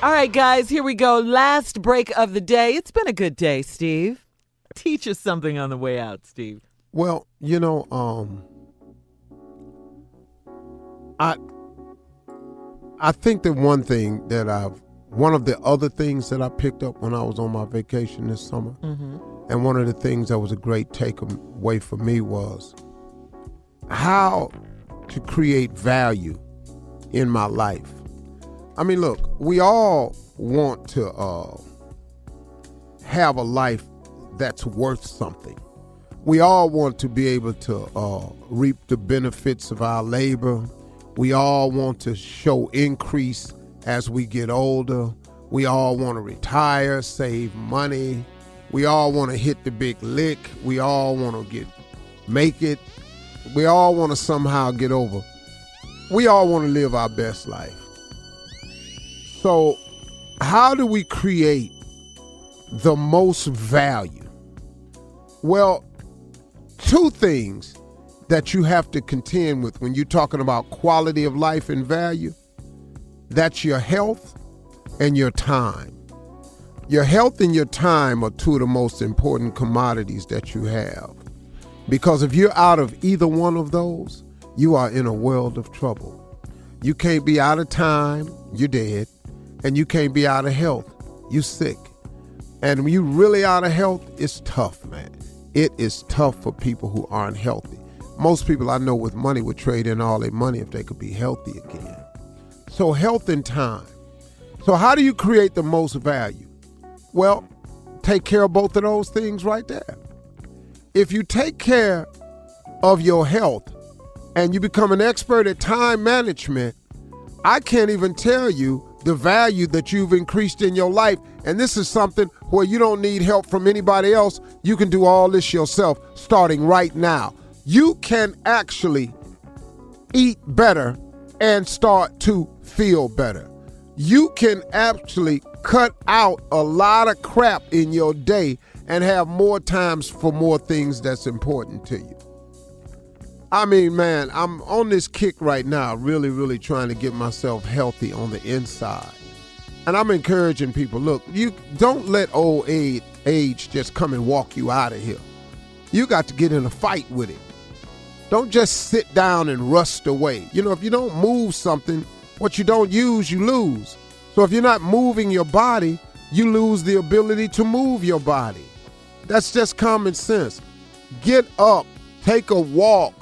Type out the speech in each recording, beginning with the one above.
All right, guys, here we go. Last break of the day. It's been a good day, Steve. Teach us something on the way out, Steve. Well, you know, um, I I think that one thing that I've one of the other things that I picked up when I was on my vacation this summer, Mm-hmm. and one of the things that was a great takeaway for me was how to create value in my life. I mean, look, we all want to uh, have a life that's worth something. We all want to be able to uh, reap the benefits of our labor. We all want to show increase as we get older. We all want to retire, save money. We all want to hit the big lick. We all want to get make it. We all want to somehow get over. We all want to live our best life. So, how do we create the most value? Well, two things that you have to contend with when you're talking about quality of life and value that's your health and your time. Your health and your time are two of the most important commodities that you have. Because if you're out of either one of those, you are in a world of trouble. You can't be out of time, you're dead, and you can't be out of health, you sick. And when you really out of health, it's tough, man. It is tough for people who aren't healthy. Most people I know with money would trade in all their money if they could be healthy again. So health and time. So how do you create the most value? Well, take care of both of those things right there. If you take care of your health and you become an expert at time management, I can't even tell you the value that you've increased in your life. And this is something where you don't need help from anybody else. You can do all this yourself starting right now. You can actually eat better and start to feel better. You can actually cut out a lot of crap in your day and have more times for more things that's important to you. I mean, man, I'm on this kick right now, really, really trying to get myself healthy on the inside. And I'm encouraging people look, you don't let old age, age just come and walk you out of here. You got to get in a fight with it. Don't just sit down and rust away. You know, if you don't move something, what you don't use, you lose. So if you're not moving your body, you lose the ability to move your body. That's just common sense. Get up, take a walk,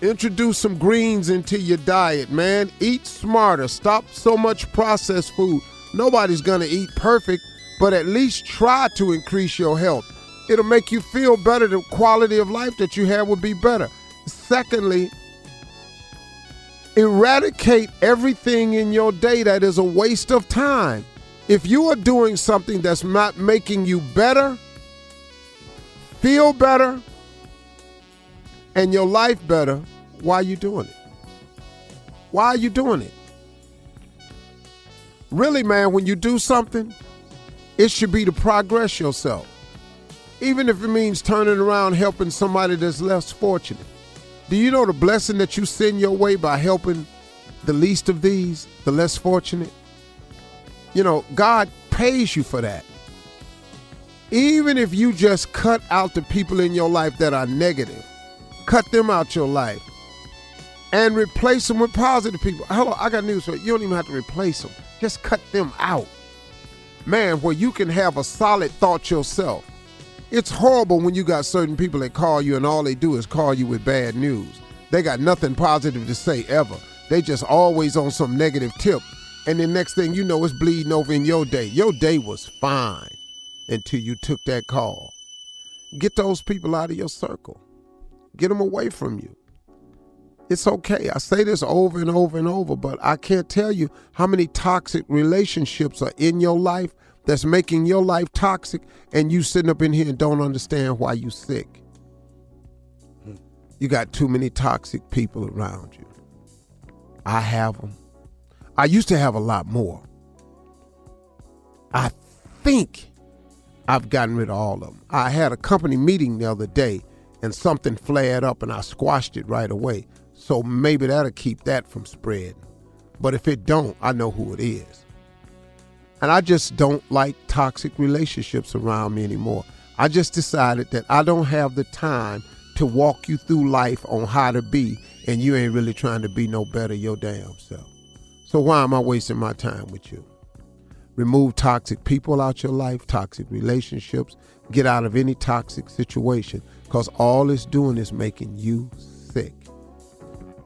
Introduce some greens into your diet, man. Eat smarter. Stop so much processed food. Nobody's going to eat perfect, but at least try to increase your health. It'll make you feel better. The quality of life that you have will be better. Secondly, eradicate everything in your day that is a waste of time. If you are doing something that's not making you better, feel better, and your life better, why are you doing it? Why are you doing it? Really, man, when you do something, it should be to progress yourself. Even if it means turning around helping somebody that's less fortunate. Do you know the blessing that you send your way by helping the least of these, the less fortunate? You know, God pays you for that. Even if you just cut out the people in your life that are negative, cut them out your life and replace them with positive people. Hello, I got news for you. You don't even have to replace them. Just cut them out. Man, where you can have a solid thought yourself. It's horrible when you got certain people that call you and all they do is call you with bad news. They got nothing positive to say ever. They just always on some negative tip. And the next thing you know, it's bleeding over in your day. Your day was fine until you took that call. Get those people out of your circle. Get them away from you. It's okay. I say this over and over and over, but I can't tell you how many toxic relationships are in your life that's making your life toxic, and you sitting up in here and don't understand why you sick. You got too many toxic people around you. I have them. I used to have a lot more. I think I've gotten rid of all of them. I had a company meeting the other day and something flared up and I squashed it right away. So maybe that'll keep that from spreading. But if it don't, I know who it is. And I just don't like toxic relationships around me anymore. I just decided that I don't have the time to walk you through life on how to be, and you ain't really trying to be no better your damn self. So why am I wasting my time with you? Remove toxic people out your life, toxic relationships, get out of any toxic situation because all it's doing is making you sick.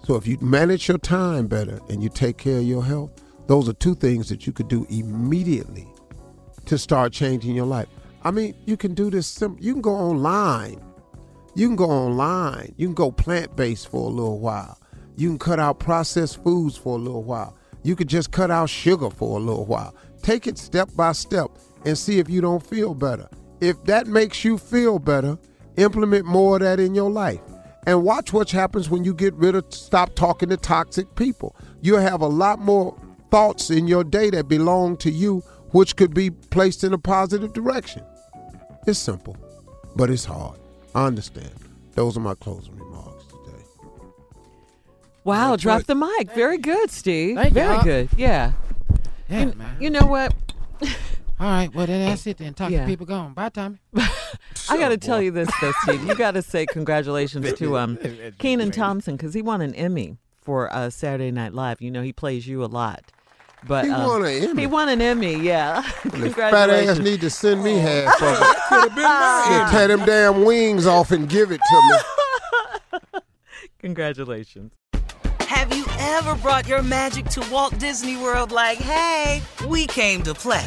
So if you manage your time better and you take care of your health, those are two things that you could do immediately to start changing your life. I mean, you can do this simple. You can go online. You can go online. You can go plant based for a little while. You can cut out processed foods for a little while. You could just cut out sugar for a little while. Take it step by step and see if you don't feel better. If that makes you feel better, implement more of that in your life. And watch what happens when you get rid of, stop talking to toxic people. You'll have a lot more thoughts in your day that belong to you, which could be placed in a positive direction. It's simple, but it's hard. I understand. Those are my closing remarks today. Wow, That's drop right. the mic. Very good, Steve. Thank Very y'all. good. Yeah. Yeah, you, man. you know what? All right, well then that's it then. Talk Yeah. to people gone. Bye, Tommy. I got to tell you this though, Steve. You got to say congratulations to um Kenan Thompson because he won an Emmy for uh, Saturday Night Live. You know he plays you a lot, but He um, won an Emmy? He won an Emmy. Yeah. This fat ass need to send me half of it. Could have been mine. Tear them damn wings off and give it to me. Congratulations. Have you ever brought your magic to Walt Disney World like, hey, we came to play?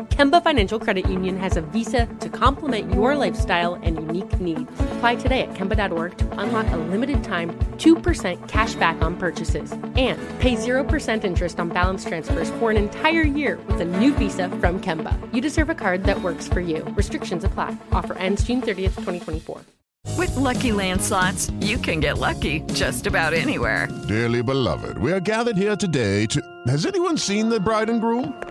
Kemba Financial Credit Union has a visa to complement your lifestyle and unique needs. Apply today at Kemba.org to unlock a limited time 2% cash back on purchases and pay 0% interest on balance transfers for an entire year with a new visa from Kemba. You deserve a card that works for you. Restrictions apply. Offer ends June 30th, 2024. With LuckyLand Slots, you can get lucky just about anywhere. Dearly beloved, we are gathered here today to. Has anyone seen the bride and groom?